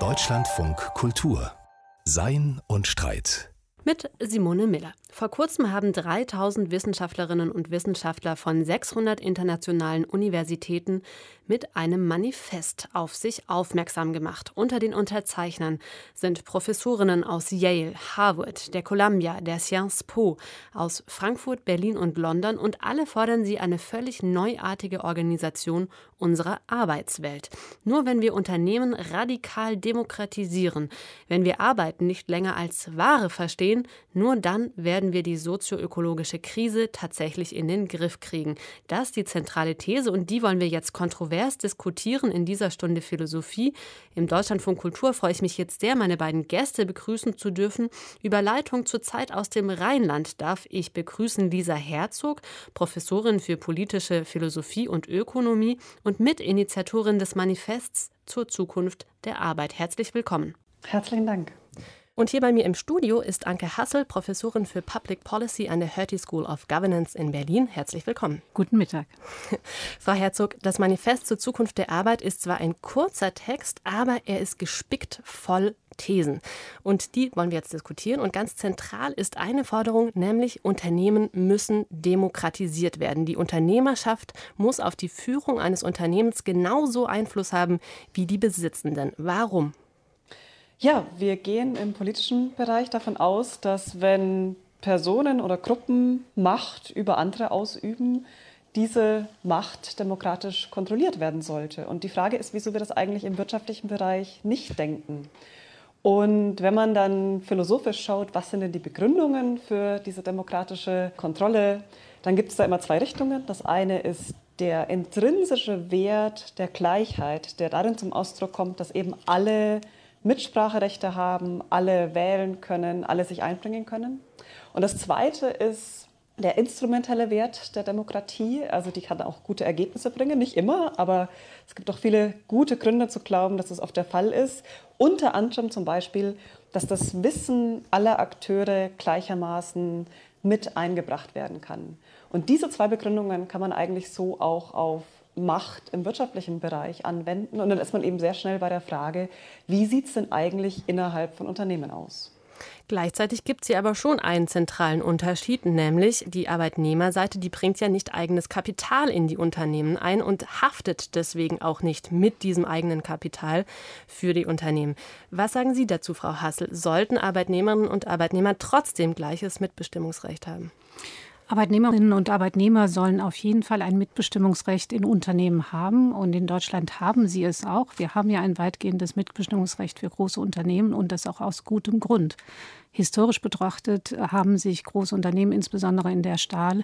Deutschlandfunk Kultur. Sein und Streit mit Simone Miller. Vor kurzem haben 3000 Wissenschaftlerinnen und Wissenschaftler von 600 internationalen Universitäten mit einem Manifest auf sich aufmerksam gemacht. Unter den Unterzeichnern sind Professorinnen aus Yale, Harvard, der Columbia, der Sciences Po, aus Frankfurt, Berlin und London und alle fordern sie eine völlig neuartige Organisation unserer Arbeitswelt. Nur wenn wir Unternehmen radikal demokratisieren, wenn wir Arbeiten nicht länger als Ware verstehen, nur dann werden wir die sozioökologische Krise tatsächlich in den Griff kriegen. Das ist die zentrale These und die wollen wir jetzt kontrovers diskutieren in dieser Stunde Philosophie. Im Deutschlandfunk Kultur freue ich mich jetzt sehr, meine beiden Gäste begrüßen zu dürfen. Über Leitung zur Zeit aus dem Rheinland darf ich begrüßen Lisa Herzog, Professorin für politische Philosophie und Ökonomie und Mitinitiatorin des Manifests zur Zukunft der Arbeit. Herzlich willkommen. Herzlichen Dank. Und hier bei mir im Studio ist Anke Hassel, Professorin für Public Policy an der Hertie School of Governance in Berlin. Herzlich willkommen. Guten Mittag. Frau Herzog, das Manifest zur Zukunft der Arbeit ist zwar ein kurzer Text, aber er ist gespickt voll Thesen. Und die wollen wir jetzt diskutieren. Und ganz zentral ist eine Forderung, nämlich Unternehmen müssen demokratisiert werden. Die Unternehmerschaft muss auf die Führung eines Unternehmens genauso Einfluss haben wie die Besitzenden. Warum? Ja, wir gehen im politischen Bereich davon aus, dass wenn Personen oder Gruppen Macht über andere ausüben, diese Macht demokratisch kontrolliert werden sollte. Und die Frage ist, wieso wir das eigentlich im wirtschaftlichen Bereich nicht denken. Und wenn man dann philosophisch schaut, was sind denn die Begründungen für diese demokratische Kontrolle, dann gibt es da immer zwei Richtungen. Das eine ist der intrinsische Wert der Gleichheit, der darin zum Ausdruck kommt, dass eben alle Mitspracherechte haben, alle wählen können, alle sich einbringen können. Und das Zweite ist der instrumentelle Wert der Demokratie. Also die kann auch gute Ergebnisse bringen, nicht immer, aber es gibt auch viele gute Gründe zu glauben, dass das oft der Fall ist. Unter anderem zum Beispiel, dass das Wissen aller Akteure gleichermaßen mit eingebracht werden kann. Und diese zwei Begründungen kann man eigentlich so auch auf Macht im wirtschaftlichen Bereich anwenden. Und dann ist man eben sehr schnell bei der Frage, wie sieht es denn eigentlich innerhalb von Unternehmen aus? Gleichzeitig gibt es hier aber schon einen zentralen Unterschied, nämlich die Arbeitnehmerseite, die bringt ja nicht eigenes Kapital in die Unternehmen ein und haftet deswegen auch nicht mit diesem eigenen Kapital für die Unternehmen. Was sagen Sie dazu, Frau Hassel? Sollten Arbeitnehmerinnen und Arbeitnehmer trotzdem gleiches Mitbestimmungsrecht haben? Arbeitnehmerinnen und Arbeitnehmer sollen auf jeden Fall ein Mitbestimmungsrecht in Unternehmen haben. Und in Deutschland haben sie es auch. Wir haben ja ein weitgehendes Mitbestimmungsrecht für große Unternehmen und das auch aus gutem Grund. Historisch betrachtet haben sich große Unternehmen, insbesondere in der Stahl-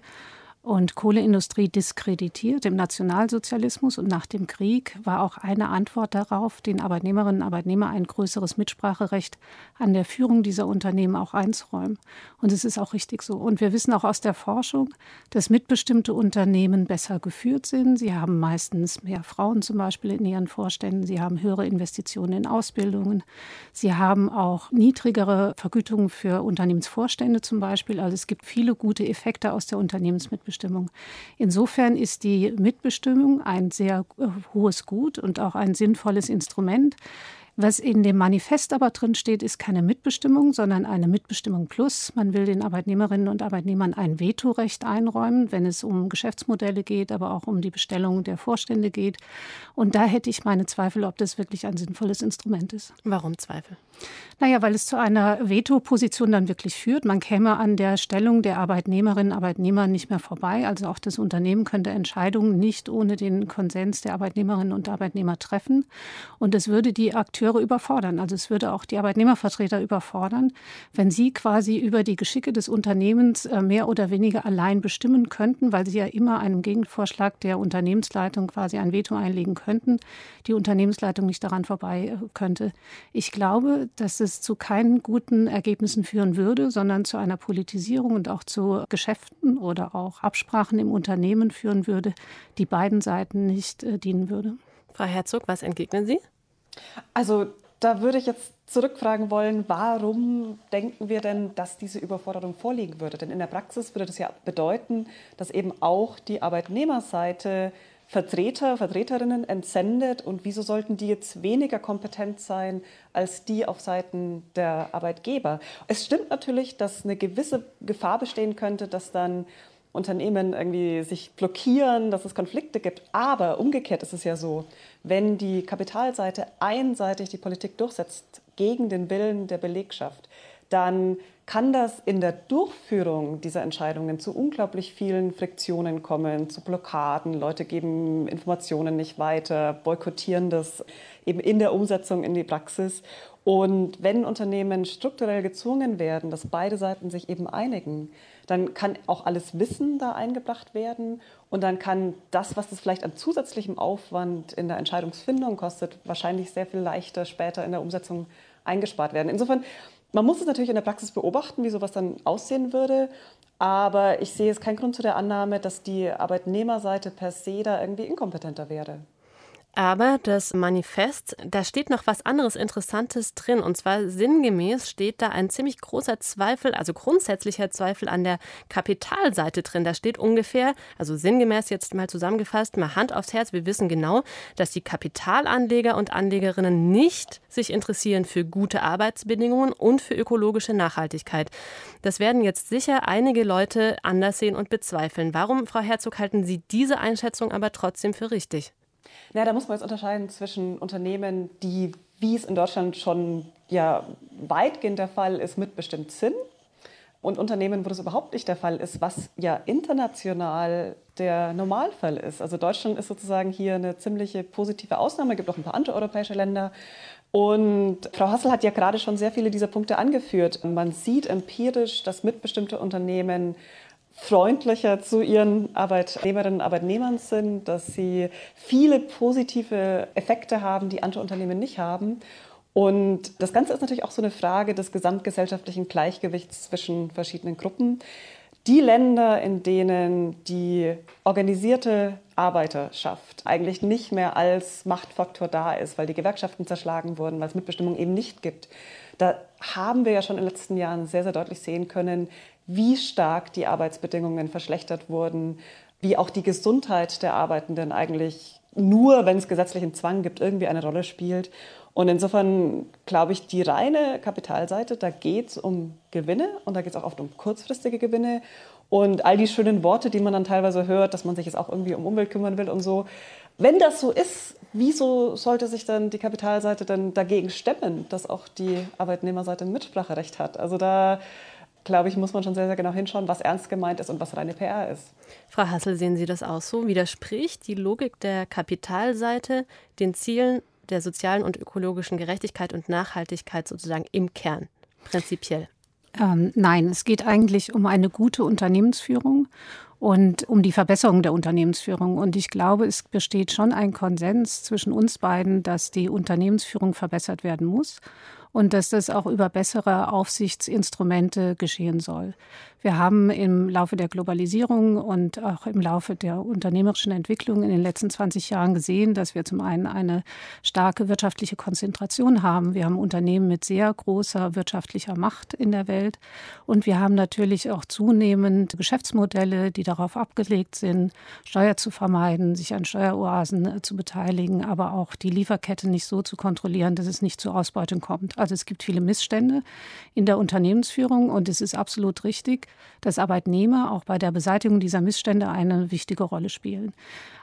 und Kohleindustrie diskreditiert im Nationalsozialismus und nach dem Krieg war auch eine Antwort darauf, den Arbeitnehmerinnen und Arbeitnehmern ein größeres Mitspracherecht an der Führung dieser Unternehmen auch einzuräumen. Und es ist auch richtig so. Und wir wissen auch aus der Forschung, dass mitbestimmte Unternehmen besser geführt sind. Sie haben meistens mehr Frauen zum Beispiel in ihren Vorständen. Sie haben höhere Investitionen in Ausbildungen. Sie haben auch niedrigere Vergütungen für Unternehmensvorstände zum Beispiel. Also es gibt viele gute Effekte aus der Unternehmensmitbestimmung. Mitbestimmung. Insofern ist die Mitbestimmung ein sehr äh, hohes Gut und auch ein sinnvolles Instrument. Was in dem Manifest aber drin steht, ist keine Mitbestimmung, sondern eine Mitbestimmung plus. Man will den Arbeitnehmerinnen und Arbeitnehmern ein Vetorecht einräumen, wenn es um Geschäftsmodelle geht, aber auch um die Bestellung der Vorstände geht. Und da hätte ich meine Zweifel, ob das wirklich ein sinnvolles Instrument ist. Warum Zweifel? Naja, weil es zu einer Veto-Position dann wirklich führt. Man käme an der Stellung der Arbeitnehmerinnen und Arbeitnehmer nicht mehr vorbei. Also auch das Unternehmen könnte Entscheidungen nicht ohne den Konsens der Arbeitnehmerinnen und Arbeitnehmer treffen. Und es würde die Akteure überfordern. Also es würde auch die Arbeitnehmervertreter überfordern, wenn sie quasi über die Geschicke des Unternehmens äh, mehr oder weniger allein bestimmen könnten, weil sie ja immer einem Gegenvorschlag der Unternehmensleitung quasi ein Veto einlegen könnten, die Unternehmensleitung nicht daran vorbei äh, könnte. Ich glaube, dass es zu keinen guten Ergebnissen führen würde, sondern zu einer Politisierung und auch zu Geschäften oder auch Absprachen im Unternehmen führen würde, die beiden Seiten nicht äh, dienen würde. Frau Herzog, was entgegnen Sie? Also da würde ich jetzt zurückfragen wollen, warum denken wir denn, dass diese Überforderung vorliegen würde? Denn in der Praxis würde das ja bedeuten, dass eben auch die Arbeitnehmerseite Vertreter, Vertreterinnen entsendet und wieso sollten die jetzt weniger kompetent sein als die auf Seiten der Arbeitgeber? Es stimmt natürlich, dass eine gewisse Gefahr bestehen könnte, dass dann Unternehmen irgendwie sich blockieren, dass es Konflikte gibt. Aber umgekehrt ist es ja so, wenn die Kapitalseite einseitig die Politik durchsetzt gegen den Willen der Belegschaft, dann kann das in der Durchführung dieser Entscheidungen zu unglaublich vielen Friktionen kommen, zu Blockaden. Leute geben Informationen nicht weiter, boykottieren das eben in der Umsetzung in die Praxis. Und wenn Unternehmen strukturell gezwungen werden, dass beide Seiten sich eben einigen, dann kann auch alles Wissen da eingebracht werden und dann kann das, was es vielleicht an zusätzlichem Aufwand in der Entscheidungsfindung kostet, wahrscheinlich sehr viel leichter später in der Umsetzung eingespart werden. Insofern man muss es natürlich in der Praxis beobachten, wie sowas dann aussehen würde. Aber ich sehe jetzt keinen Grund zu der Annahme, dass die Arbeitnehmerseite per se da irgendwie inkompetenter wäre. Aber das Manifest, da steht noch was anderes Interessantes drin. Und zwar sinngemäß steht da ein ziemlich großer Zweifel, also grundsätzlicher Zweifel an der Kapitalseite drin. Da steht ungefähr, also sinngemäß jetzt mal zusammengefasst, mal Hand aufs Herz, wir wissen genau, dass die Kapitalanleger und Anlegerinnen nicht sich interessieren für gute Arbeitsbedingungen und für ökologische Nachhaltigkeit. Das werden jetzt sicher einige Leute anders sehen und bezweifeln. Warum, Frau Herzog, halten Sie diese Einschätzung aber trotzdem für richtig? Na, da muss man jetzt unterscheiden zwischen Unternehmen, die, wie es in Deutschland schon ja weitgehend der Fall ist, mitbestimmt sind und Unternehmen, wo das überhaupt nicht der Fall ist, was ja international der Normalfall ist. Also Deutschland ist sozusagen hier eine ziemliche positive Ausnahme. Es gibt auch ein paar andere europäische Länder. Und Frau Hassel hat ja gerade schon sehr viele dieser Punkte angeführt. Man sieht empirisch, dass mitbestimmte Unternehmen freundlicher zu ihren Arbeitnehmerinnen und Arbeitnehmern sind, dass sie viele positive Effekte haben, die andere Unternehmen nicht haben. Und das Ganze ist natürlich auch so eine Frage des gesamtgesellschaftlichen Gleichgewichts zwischen verschiedenen Gruppen. Die Länder, in denen die organisierte Arbeiterschaft eigentlich nicht mehr als Machtfaktor da ist, weil die Gewerkschaften zerschlagen wurden, weil es Mitbestimmung eben nicht gibt, da haben wir ja schon in den letzten Jahren sehr, sehr deutlich sehen können, wie stark die Arbeitsbedingungen verschlechtert wurden, wie auch die Gesundheit der Arbeitenden eigentlich nur, wenn es gesetzlichen Zwang gibt, irgendwie eine Rolle spielt. Und insofern glaube ich, die reine Kapitalseite, da geht es um Gewinne und da geht es auch oft um kurzfristige Gewinne. Und all die schönen Worte, die man dann teilweise hört, dass man sich jetzt auch irgendwie um Umwelt kümmern will und so. Wenn das so ist, wieso sollte sich dann die Kapitalseite dann dagegen stemmen, dass auch die Arbeitnehmerseite ein Mitspracherecht hat? Also da glaube ich, muss man schon sehr, sehr genau hinschauen, was ernst gemeint ist und was reine PR ist. Frau Hassel, sehen Sie das auch so? Widerspricht die Logik der Kapitalseite den Zielen der sozialen und ökologischen Gerechtigkeit und Nachhaltigkeit sozusagen im Kern, prinzipiell? Ähm, nein, es geht eigentlich um eine gute Unternehmensführung und um die Verbesserung der Unternehmensführung. Und ich glaube, es besteht schon ein Konsens zwischen uns beiden, dass die Unternehmensführung verbessert werden muss und dass das auch über bessere Aufsichtsinstrumente geschehen soll. Wir haben im Laufe der Globalisierung und auch im Laufe der unternehmerischen Entwicklung in den letzten 20 Jahren gesehen, dass wir zum einen eine starke wirtschaftliche Konzentration haben. Wir haben Unternehmen mit sehr großer wirtschaftlicher Macht in der Welt und wir haben natürlich auch zunehmend Geschäftsmodelle, die darauf abgelegt sind, Steuer zu vermeiden, sich an Steueroasen äh, zu beteiligen, aber auch die Lieferkette nicht so zu kontrollieren, dass es nicht zu Ausbeutung kommt. Also es gibt viele Missstände in der Unternehmensführung und es ist absolut richtig, dass Arbeitnehmer auch bei der Beseitigung dieser Missstände eine wichtige Rolle spielen.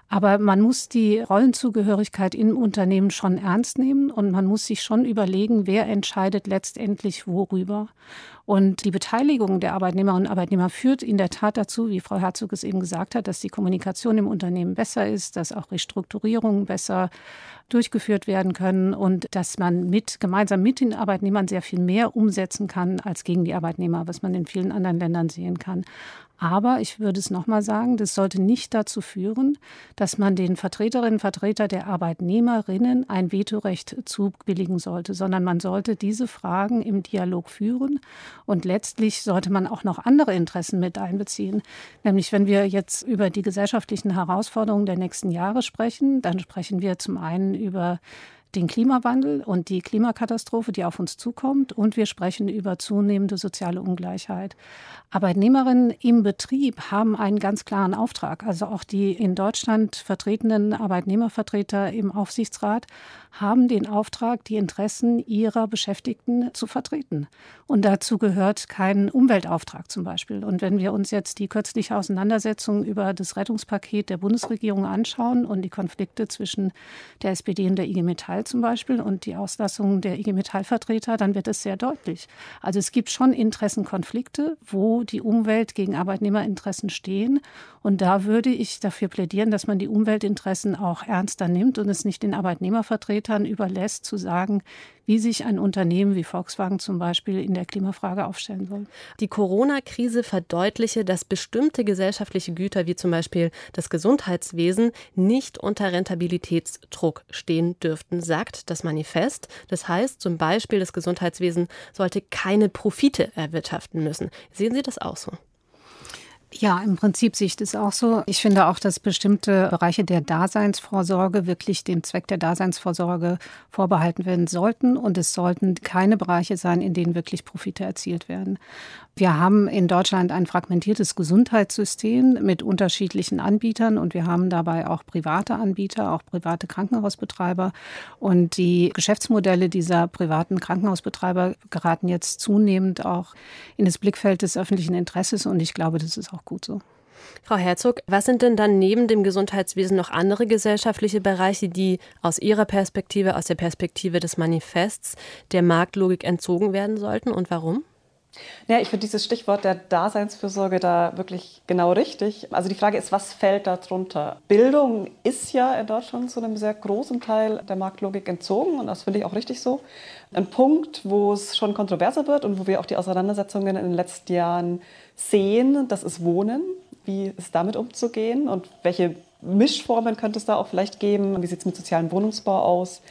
Aber man muss die Rollenzugehörigkeit im Unternehmen schon ernst nehmen und man muss sich schon überlegen, wer entscheidet letztendlich worüber. Und die Beteiligung der Arbeitnehmerinnen und Arbeitnehmer führt in der Tat dazu, wie Frau Herzog es eben gesagt hat, dass die Kommunikation im Unternehmen besser ist, dass auch Restrukturierungen besser durchgeführt werden können und dass man mit, gemeinsam mit den Arbeitnehmern sehr viel mehr umsetzen kann als gegen die Arbeitnehmer, was man in vielen anderen Ländern sehen kann. Aber ich würde es nochmal sagen, das sollte nicht dazu führen, dass man den Vertreterinnen und Vertretern der Arbeitnehmerinnen ein Vetorecht zubilligen sollte, sondern man sollte diese Fragen im Dialog führen und letztlich sollte man auch noch andere Interessen mit einbeziehen. Nämlich, wenn wir jetzt über die gesellschaftlichen Herausforderungen der nächsten Jahre sprechen, dann sprechen wir zum einen über den Klimawandel und die Klimakatastrophe, die auf uns zukommt. Und wir sprechen über zunehmende soziale Ungleichheit. Arbeitnehmerinnen im Betrieb haben einen ganz klaren Auftrag. Also auch die in Deutschland vertretenen Arbeitnehmervertreter im Aufsichtsrat haben den Auftrag, die Interessen ihrer Beschäftigten zu vertreten. Und dazu gehört kein Umweltauftrag zum Beispiel. Und wenn wir uns jetzt die kürzliche Auseinandersetzung über das Rettungspaket der Bundesregierung anschauen und die Konflikte zwischen der SPD und der IG Metall zum Beispiel und die Auslassung der IG Metall-Vertreter, dann wird es sehr deutlich. Also es gibt schon Interessenkonflikte, wo die Umwelt gegen Arbeitnehmerinteressen stehen. Und da würde ich dafür plädieren, dass man die Umweltinteressen auch ernster nimmt und es nicht den Arbeitnehmervertretern überlässt, zu sagen, wie sich ein Unternehmen wie Volkswagen zum Beispiel in der Klimafrage aufstellen soll. Die Corona-Krise verdeutliche, dass bestimmte gesellschaftliche Güter wie zum Beispiel das Gesundheitswesen nicht unter Rentabilitätsdruck stehen dürften, sagt das Manifest. Das heißt zum Beispiel, das Gesundheitswesen sollte keine Profite erwirtschaften müssen. Sehen Sie das auch so? Ja, im Prinzip sehe ich das auch so. Ich finde auch, dass bestimmte Bereiche der Daseinsvorsorge wirklich dem Zweck der Daseinsvorsorge vorbehalten werden sollten. Und es sollten keine Bereiche sein, in denen wirklich Profite erzielt werden. Wir haben in Deutschland ein fragmentiertes Gesundheitssystem mit unterschiedlichen Anbietern und wir haben dabei auch private Anbieter, auch private Krankenhausbetreiber. Und die Geschäftsmodelle dieser privaten Krankenhausbetreiber geraten jetzt zunehmend auch in das Blickfeld des öffentlichen Interesses und ich glaube, das ist auch gut so. Frau Herzog, was sind denn dann neben dem Gesundheitswesen noch andere gesellschaftliche Bereiche, die aus Ihrer Perspektive, aus der Perspektive des Manifests, der Marktlogik entzogen werden sollten und warum? Ja, ich finde dieses Stichwort der Daseinsfürsorge da wirklich genau richtig. Also die Frage ist, was fällt da drunter? Bildung ist ja in Deutschland zu einem sehr großen Teil der Marktlogik entzogen und das finde ich auch richtig so. Ein Punkt, wo es schon kontroverser wird und wo wir auch die Auseinandersetzungen in den letzten Jahren sehen, das ist Wohnen. Wie ist damit umzugehen und welche Mischformen könnte es da auch vielleicht geben? Wie sieht es mit sozialem Wohnungsbau aus?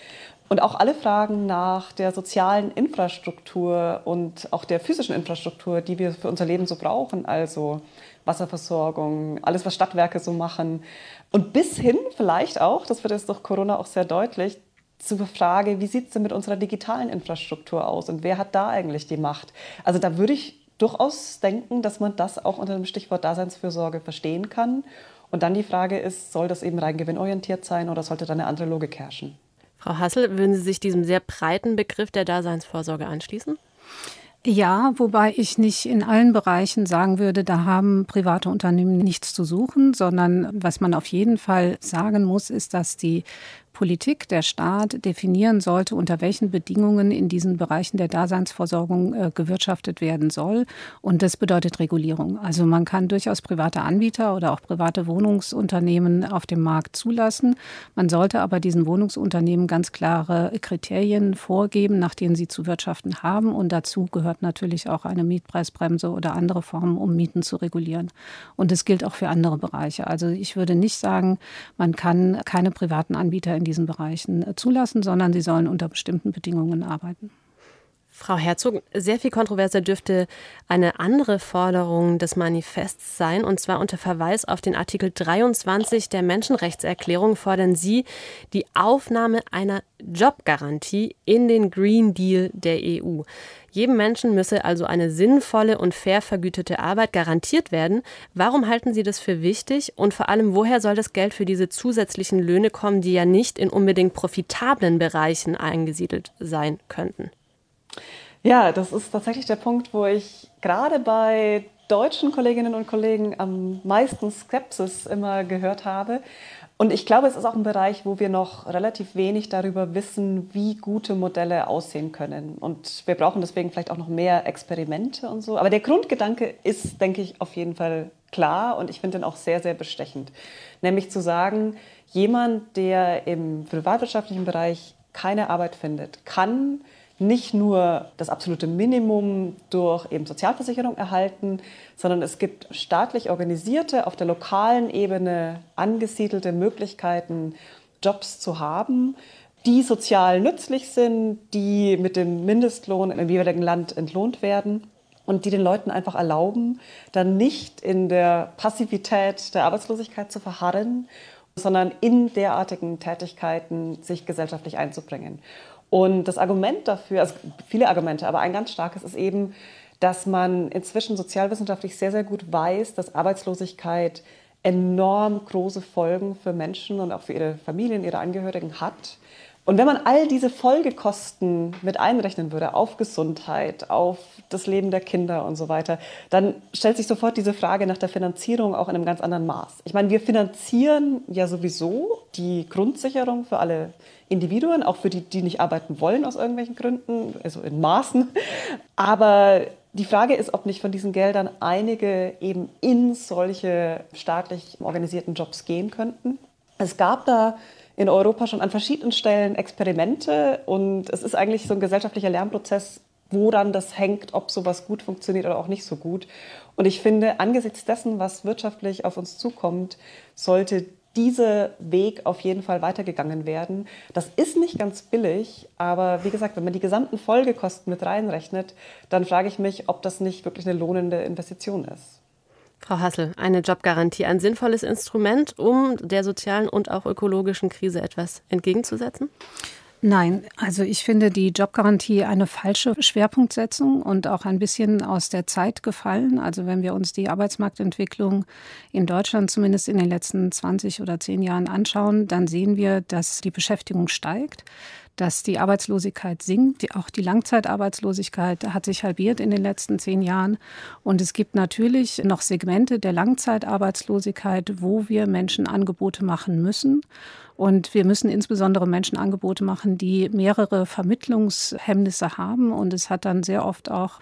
Und auch alle Fragen nach der sozialen Infrastruktur und auch der physischen Infrastruktur, die wir für unser Leben so brauchen, also Wasserversorgung, alles, was Stadtwerke so machen. Und bis hin vielleicht auch, das wird jetzt durch Corona auch sehr deutlich, zur Frage, wie sieht es denn mit unserer digitalen Infrastruktur aus und wer hat da eigentlich die Macht? Also da würde ich durchaus denken, dass man das auch unter dem Stichwort Daseinsfürsorge verstehen kann. Und dann die Frage ist, soll das eben rein gewinnorientiert sein oder sollte da eine andere Logik herrschen? Frau Hassel, würden Sie sich diesem sehr breiten Begriff der Daseinsvorsorge anschließen? Ja, wobei ich nicht in allen Bereichen sagen würde, da haben private Unternehmen nichts zu suchen, sondern was man auf jeden Fall sagen muss, ist, dass die Politik, der Staat definieren sollte, unter welchen Bedingungen in diesen Bereichen der Daseinsvorsorgung äh, gewirtschaftet werden soll. Und das bedeutet Regulierung. Also man kann durchaus private Anbieter oder auch private Wohnungsunternehmen auf dem Markt zulassen. Man sollte aber diesen Wohnungsunternehmen ganz klare Kriterien vorgeben, nach denen sie zu wirtschaften haben. Und dazu gehört natürlich auch eine Mietpreisbremse oder andere Formen, um Mieten zu regulieren. Und das gilt auch für andere Bereiche. Also ich würde nicht sagen, man kann keine privaten Anbieter in diesen Bereichen äh, zulassen, sondern sie sollen unter bestimmten Bedingungen arbeiten. Frau Herzog, sehr viel kontroverser dürfte eine andere Forderung des Manifests sein, und zwar unter Verweis auf den Artikel 23 der Menschenrechtserklärung fordern Sie die Aufnahme einer Jobgarantie in den Green Deal der EU. Jedem Menschen müsse also eine sinnvolle und fair vergütete Arbeit garantiert werden. Warum halten Sie das für wichtig? Und vor allem, woher soll das Geld für diese zusätzlichen Löhne kommen, die ja nicht in unbedingt profitablen Bereichen eingesiedelt sein könnten? Ja, das ist tatsächlich der Punkt, wo ich gerade bei deutschen Kolleginnen und Kollegen am meisten Skepsis immer gehört habe. Und ich glaube, es ist auch ein Bereich, wo wir noch relativ wenig darüber wissen, wie gute Modelle aussehen können. Und wir brauchen deswegen vielleicht auch noch mehr Experimente und so. Aber der Grundgedanke ist, denke ich, auf jeden Fall klar und ich finde den auch sehr, sehr bestechend. Nämlich zu sagen, jemand, der im privatwirtschaftlichen Bereich keine Arbeit findet, kann nicht nur das absolute Minimum durch eben Sozialversicherung erhalten, sondern es gibt staatlich organisierte, auf der lokalen Ebene angesiedelte Möglichkeiten, Jobs zu haben, die sozial nützlich sind, die mit dem Mindestlohn im jeweiligen Land entlohnt werden und die den Leuten einfach erlauben, dann nicht in der Passivität der Arbeitslosigkeit zu verharren sondern in derartigen Tätigkeiten sich gesellschaftlich einzubringen. Und das Argument dafür, also viele Argumente, aber ein ganz starkes ist eben, dass man inzwischen sozialwissenschaftlich sehr, sehr gut weiß, dass Arbeitslosigkeit enorm große Folgen für Menschen und auch für ihre Familien, ihre Angehörigen hat. Und wenn man all diese Folgekosten mit einrechnen würde auf Gesundheit, auf das Leben der Kinder und so weiter, dann stellt sich sofort diese Frage nach der Finanzierung auch in einem ganz anderen Maß. Ich meine, wir finanzieren ja sowieso die Grundsicherung für alle Individuen, auch für die, die nicht arbeiten wollen aus irgendwelchen Gründen, also in Maßen. Aber die Frage ist, ob nicht von diesen Geldern einige eben in solche staatlich organisierten Jobs gehen könnten. Es gab da in Europa schon an verschiedenen Stellen Experimente und es ist eigentlich so ein gesellschaftlicher Lernprozess, woran das hängt, ob sowas gut funktioniert oder auch nicht so gut. Und ich finde, angesichts dessen, was wirtschaftlich auf uns zukommt, sollte dieser Weg auf jeden Fall weitergegangen werden. Das ist nicht ganz billig, aber wie gesagt, wenn man die gesamten Folgekosten mit reinrechnet, dann frage ich mich, ob das nicht wirklich eine lohnende Investition ist. Frau Hassel, eine Jobgarantie ein sinnvolles Instrument, um der sozialen und auch ökologischen Krise etwas entgegenzusetzen? Nein, also ich finde die Jobgarantie eine falsche Schwerpunktsetzung und auch ein bisschen aus der Zeit gefallen. Also wenn wir uns die Arbeitsmarktentwicklung in Deutschland zumindest in den letzten 20 oder 10 Jahren anschauen, dann sehen wir, dass die Beschäftigung steigt dass die Arbeitslosigkeit sinkt. Auch die Langzeitarbeitslosigkeit hat sich halbiert in den letzten zehn Jahren. Und es gibt natürlich noch Segmente der Langzeitarbeitslosigkeit, wo wir Menschen Angebote machen müssen. Und wir müssen insbesondere Menschen Angebote machen, die mehrere Vermittlungshemmnisse haben. Und es hat dann sehr oft auch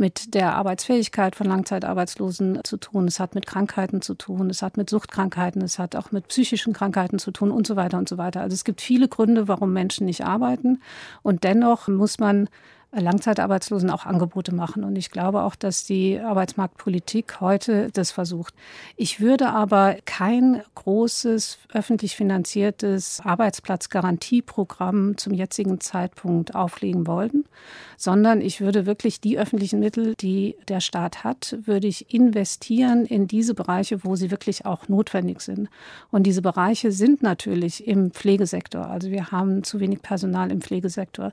mit der Arbeitsfähigkeit von Langzeitarbeitslosen zu tun. Es hat mit Krankheiten zu tun. Es hat mit Suchtkrankheiten. Es hat auch mit psychischen Krankheiten zu tun und so weiter und so weiter. Also es gibt viele Gründe, warum Menschen nicht arbeiten. Und dennoch muss man Langzeitarbeitslosen auch Angebote machen. Und ich glaube auch, dass die Arbeitsmarktpolitik heute das versucht. Ich würde aber kein großes öffentlich finanziertes Arbeitsplatzgarantieprogramm zum jetzigen Zeitpunkt auflegen wollen, sondern ich würde wirklich die öffentlichen Mittel, die der Staat hat, würde ich investieren in diese Bereiche, wo sie wirklich auch notwendig sind. Und diese Bereiche sind natürlich im Pflegesektor. Also wir haben zu wenig Personal im Pflegesektor.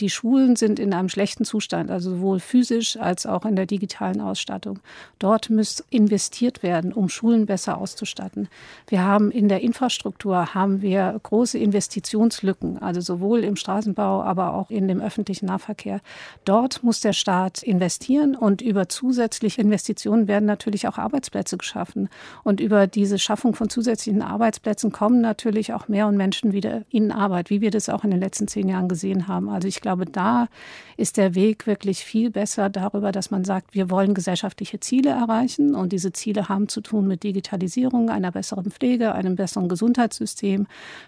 Die Schulen sind in einem schlechten Zustand, also sowohl physisch als auch in der digitalen Ausstattung. Dort muss investiert werden, um Schulen besser auszustatten. Wir haben in der Infrastruktur haben wir große Investitionslücken, also sowohl im Straßenbau, aber auch in dem öffentlichen Nahverkehr. Dort muss der Staat investieren und über zusätzliche Investitionen werden natürlich auch Arbeitsplätze geschaffen. Und über diese Schaffung von zusätzlichen Arbeitsplätzen kommen natürlich auch mehr und Menschen wieder in Arbeit, wie wir das auch in den letzten zehn Jahren gesehen haben. Also ich glaube, da ist der Weg wirklich viel besser darüber, dass man sagt, wir wollen gesellschaftliche Ziele erreichen und diese Ziele haben zu tun mit Digitalisierung, einer besseren Pflege, einem besseren Gesundheitssystem.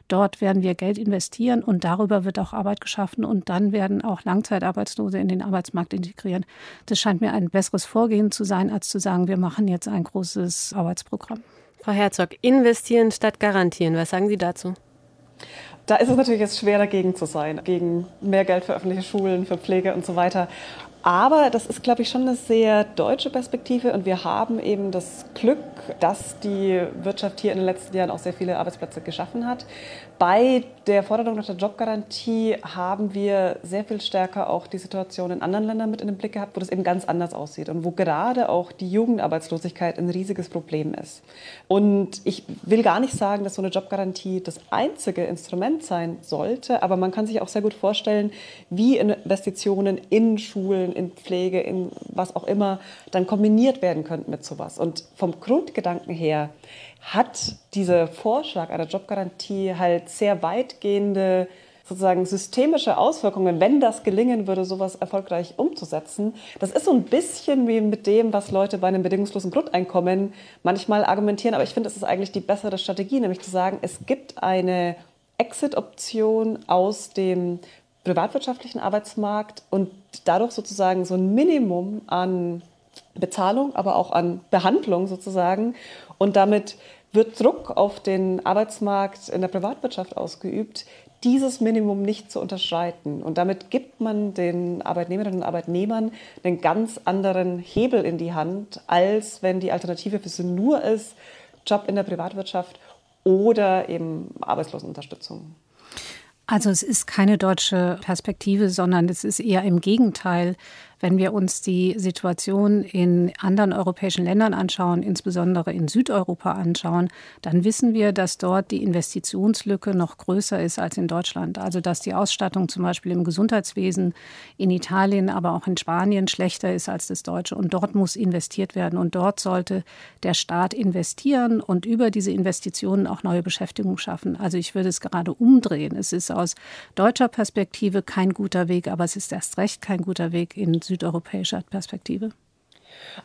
Dort werden wir Geld investieren und darüber wird auch Arbeit geschaffen und dann werden auch Langzeitarbeitslose in den Arbeitsmarkt integrieren. Das scheint mir ein besseres Vorgehen zu sein, als zu sagen, wir machen jetzt ein großes Arbeitsprogramm. Frau Herzog, investieren statt garantieren. Was sagen Sie dazu? Da ist es natürlich jetzt schwer dagegen zu sein, gegen mehr Geld für öffentliche Schulen, für Pflege und so weiter. Aber das ist, glaube ich, schon eine sehr deutsche Perspektive und wir haben eben das Glück, dass die Wirtschaft hier in den letzten Jahren auch sehr viele Arbeitsplätze geschaffen hat. Bei der Forderung nach der Jobgarantie haben wir sehr viel stärker auch die Situation in anderen Ländern mit in den Blick gehabt, wo das eben ganz anders aussieht und wo gerade auch die Jugendarbeitslosigkeit ein riesiges Problem ist. Und ich will gar nicht sagen, dass so eine Jobgarantie das einzige Instrument sein sollte, aber man kann sich auch sehr gut vorstellen, wie Investitionen in Schulen, in Pflege, in was auch immer, dann kombiniert werden könnten mit sowas. Und vom Grundgedanken her hat dieser Vorschlag einer Jobgarantie halt sehr weitgehende sozusagen systemische Auswirkungen, wenn das gelingen würde, sowas erfolgreich umzusetzen. Das ist so ein bisschen wie mit dem, was Leute bei einem bedingungslosen Grundeinkommen manchmal argumentieren, aber ich finde, es ist eigentlich die bessere Strategie, nämlich zu sagen, es gibt eine Exit-Option aus dem privatwirtschaftlichen Arbeitsmarkt und dadurch sozusagen so ein Minimum an Bezahlung, aber auch an Behandlung sozusagen. Und damit wird Druck auf den Arbeitsmarkt in der Privatwirtschaft ausgeübt, dieses Minimum nicht zu unterschreiten. Und damit gibt man den Arbeitnehmerinnen und Arbeitnehmern einen ganz anderen Hebel in die Hand, als wenn die Alternative für sie nur ist, Job in der Privatwirtschaft oder eben Arbeitslosenunterstützung. Also es ist keine deutsche Perspektive, sondern es ist eher im Gegenteil. Wenn wir uns die Situation in anderen europäischen Ländern anschauen, insbesondere in Südeuropa anschauen, dann wissen wir, dass dort die Investitionslücke noch größer ist als in Deutschland. Also dass die Ausstattung zum Beispiel im Gesundheitswesen in Italien, aber auch in Spanien schlechter ist als das deutsche. Und dort muss investiert werden. Und dort sollte der Staat investieren und über diese Investitionen auch neue Beschäftigung schaffen. Also ich würde es gerade umdrehen. Es ist aus deutscher Perspektive kein guter Weg, aber es ist erst recht kein guter Weg in südeuropäischer Perspektive.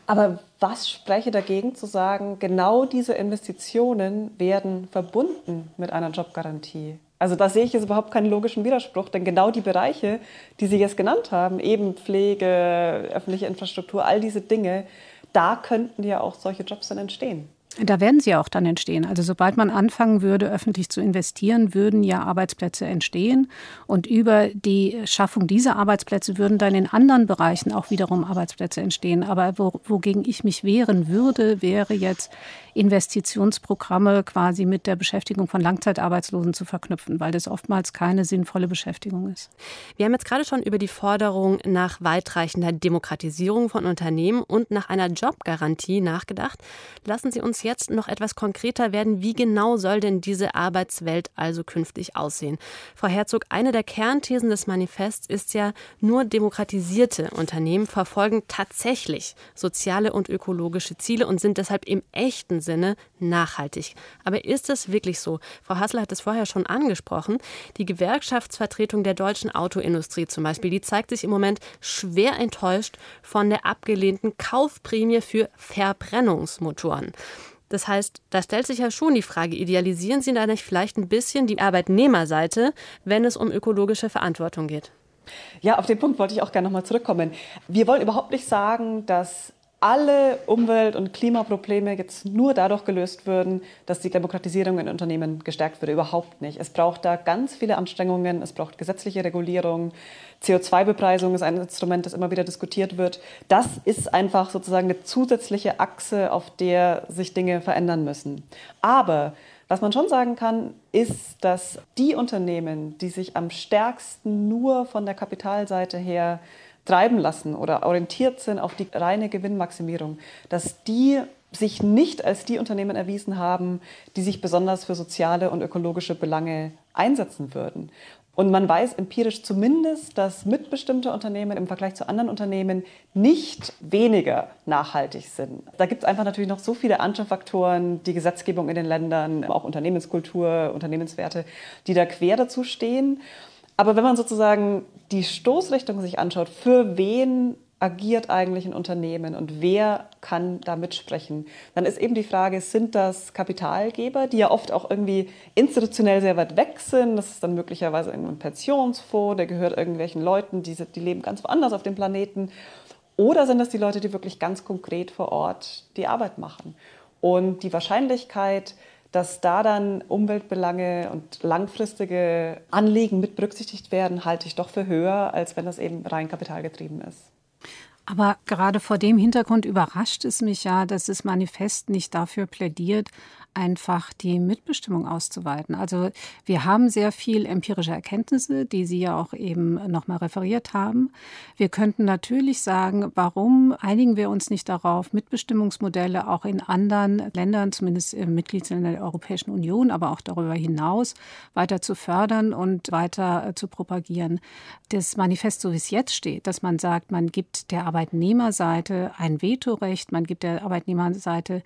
Aber was spreche dagegen zu sagen, genau diese Investitionen werden verbunden mit einer Jobgarantie? Also da sehe ich jetzt überhaupt keinen logischen Widerspruch, denn genau die Bereiche, die Sie jetzt genannt haben, eben Pflege, öffentliche Infrastruktur, all diese Dinge, da könnten ja auch solche Jobs dann entstehen. Da werden sie auch dann entstehen. Also sobald man anfangen würde, öffentlich zu investieren, würden ja Arbeitsplätze entstehen. Und über die Schaffung dieser Arbeitsplätze würden dann in anderen Bereichen auch wiederum Arbeitsplätze entstehen. Aber wo, wogegen ich mich wehren würde, wäre jetzt Investitionsprogramme quasi mit der Beschäftigung von Langzeitarbeitslosen zu verknüpfen, weil das oftmals keine sinnvolle Beschäftigung ist. Wir haben jetzt gerade schon über die Forderung nach weitreichender Demokratisierung von Unternehmen und nach einer Jobgarantie nachgedacht. Lassen Sie uns jetzt noch etwas konkreter werden. Wie genau soll denn diese Arbeitswelt also künftig aussehen? Frau Herzog, eine der Kernthesen des Manifests ist ja, nur demokratisierte Unternehmen verfolgen tatsächlich soziale und ökologische Ziele und sind deshalb im echten Sinne nachhaltig. Aber ist es wirklich so? Frau Hassel hat es vorher schon angesprochen. Die Gewerkschaftsvertretung der deutschen Autoindustrie zum Beispiel, die zeigt sich im Moment schwer enttäuscht von der abgelehnten Kaufprämie für Verbrennungsmotoren. Das heißt, da stellt sich ja schon die Frage, idealisieren Sie da nicht vielleicht ein bisschen die Arbeitnehmerseite, wenn es um ökologische Verantwortung geht? Ja, auf den Punkt wollte ich auch gerne nochmal zurückkommen. Wir wollen überhaupt nicht sagen, dass alle Umwelt- und Klimaprobleme jetzt nur dadurch gelöst würden, dass die Demokratisierung in Unternehmen gestärkt würde. Überhaupt nicht. Es braucht da ganz viele Anstrengungen, es braucht gesetzliche Regulierung. CO2-Bepreisung ist ein Instrument, das immer wieder diskutiert wird. Das ist einfach sozusagen eine zusätzliche Achse, auf der sich Dinge verändern müssen. Aber was man schon sagen kann, ist, dass die Unternehmen, die sich am stärksten nur von der Kapitalseite her treiben lassen oder orientiert sind auf die reine Gewinnmaximierung, dass die sich nicht als die Unternehmen erwiesen haben, die sich besonders für soziale und ökologische Belange einsetzen würden. Und man weiß empirisch zumindest, dass mitbestimmte Unternehmen im Vergleich zu anderen Unternehmen nicht weniger nachhaltig sind. Da gibt es einfach natürlich noch so viele andere Faktoren, die Gesetzgebung in den Ländern, auch Unternehmenskultur, Unternehmenswerte, die da quer dazu stehen. Aber wenn man sozusagen die Stoßrichtung sich anschaut, für wen agiert eigentlich ein Unternehmen und wer kann da mitsprechen? Dann ist eben die Frage, sind das Kapitalgeber, die ja oft auch irgendwie institutionell sehr weit weg sind? Das ist dann möglicherweise ein Pensionsfonds, der gehört irgendwelchen Leuten, die, die leben ganz woanders auf dem Planeten. Oder sind das die Leute, die wirklich ganz konkret vor Ort die Arbeit machen? Und die Wahrscheinlichkeit, dass da dann Umweltbelange und langfristige Anliegen mit berücksichtigt werden, halte ich doch für höher, als wenn das eben rein kapitalgetrieben ist. Aber gerade vor dem Hintergrund überrascht es mich ja, dass das Manifest nicht dafür plädiert, einfach die Mitbestimmung auszuweiten. Also wir haben sehr viel empirische Erkenntnisse, die Sie ja auch eben nochmal referiert haben. Wir könnten natürlich sagen, warum einigen wir uns nicht darauf, Mitbestimmungsmodelle auch in anderen Ländern, zumindest im Mitgliedsländern der Europäischen Union, aber auch darüber hinaus weiter zu fördern und weiter äh, zu propagieren. Das Manifest, so wie es jetzt steht, dass man sagt, man gibt der Arbeitnehmerseite ein Vetorecht, man gibt der Arbeitnehmerseite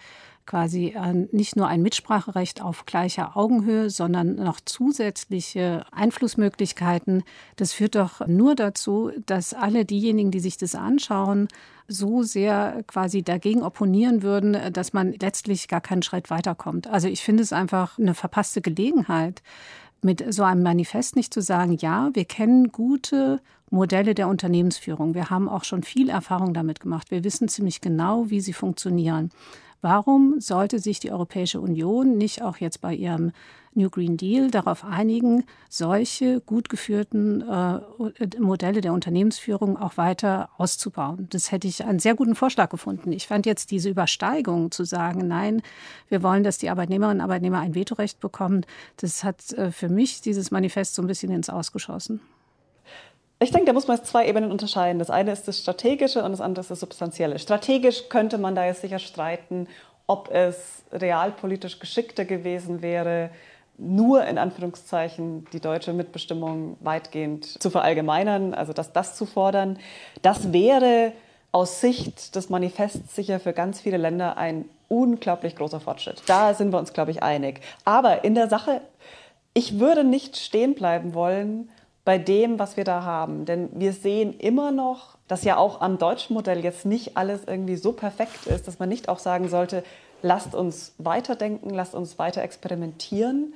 quasi äh, nicht nur ein Mitspracherecht auf gleicher Augenhöhe, sondern noch zusätzliche Einflussmöglichkeiten. Das führt doch nur dazu, dass alle diejenigen, die sich das anschauen, so sehr quasi dagegen opponieren würden, dass man letztlich gar keinen Schritt weiterkommt. Also ich finde es einfach eine verpasste Gelegenheit, mit so einem Manifest nicht zu sagen, ja, wir kennen gute Modelle der Unternehmensführung. Wir haben auch schon viel Erfahrung damit gemacht. Wir wissen ziemlich genau, wie sie funktionieren. Warum sollte sich die Europäische Union nicht auch jetzt bei ihrem New Green Deal darauf einigen, solche gut geführten äh, Modelle der Unternehmensführung auch weiter auszubauen. Das hätte ich einen sehr guten Vorschlag gefunden. Ich fand jetzt diese Übersteigung zu sagen, nein, wir wollen, dass die Arbeitnehmerinnen und Arbeitnehmer ein Vetorecht bekommen, das hat äh, für mich dieses Manifest so ein bisschen ins Ausgeschossen. Ich denke, da muss man jetzt zwei Ebenen unterscheiden. Das eine ist das Strategische und das andere ist das Substanzielle. Strategisch könnte man da jetzt sicher streiten, ob es realpolitisch geschickter gewesen wäre, nur in Anführungszeichen die deutsche Mitbestimmung weitgehend zu verallgemeinern, also dass das zu fordern. Das wäre aus Sicht des Manifests sicher für ganz viele Länder ein unglaublich großer Fortschritt. Da sind wir uns, glaube ich, einig. Aber in der Sache, ich würde nicht stehen bleiben wollen bei dem, was wir da haben. Denn wir sehen immer noch, dass ja auch am deutschen Modell jetzt nicht alles irgendwie so perfekt ist, dass man nicht auch sagen sollte, lasst uns weiterdenken, lasst uns weiter experimentieren.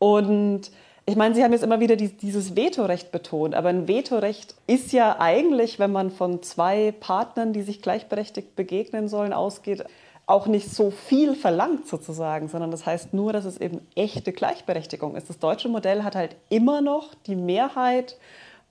Und ich meine, Sie haben jetzt immer wieder dieses Vetorecht betont, aber ein Vetorecht ist ja eigentlich, wenn man von zwei Partnern, die sich gleichberechtigt begegnen sollen, ausgeht, auch nicht so viel verlangt sozusagen, sondern das heißt nur, dass es eben echte Gleichberechtigung ist. Das deutsche Modell hat halt immer noch die Mehrheit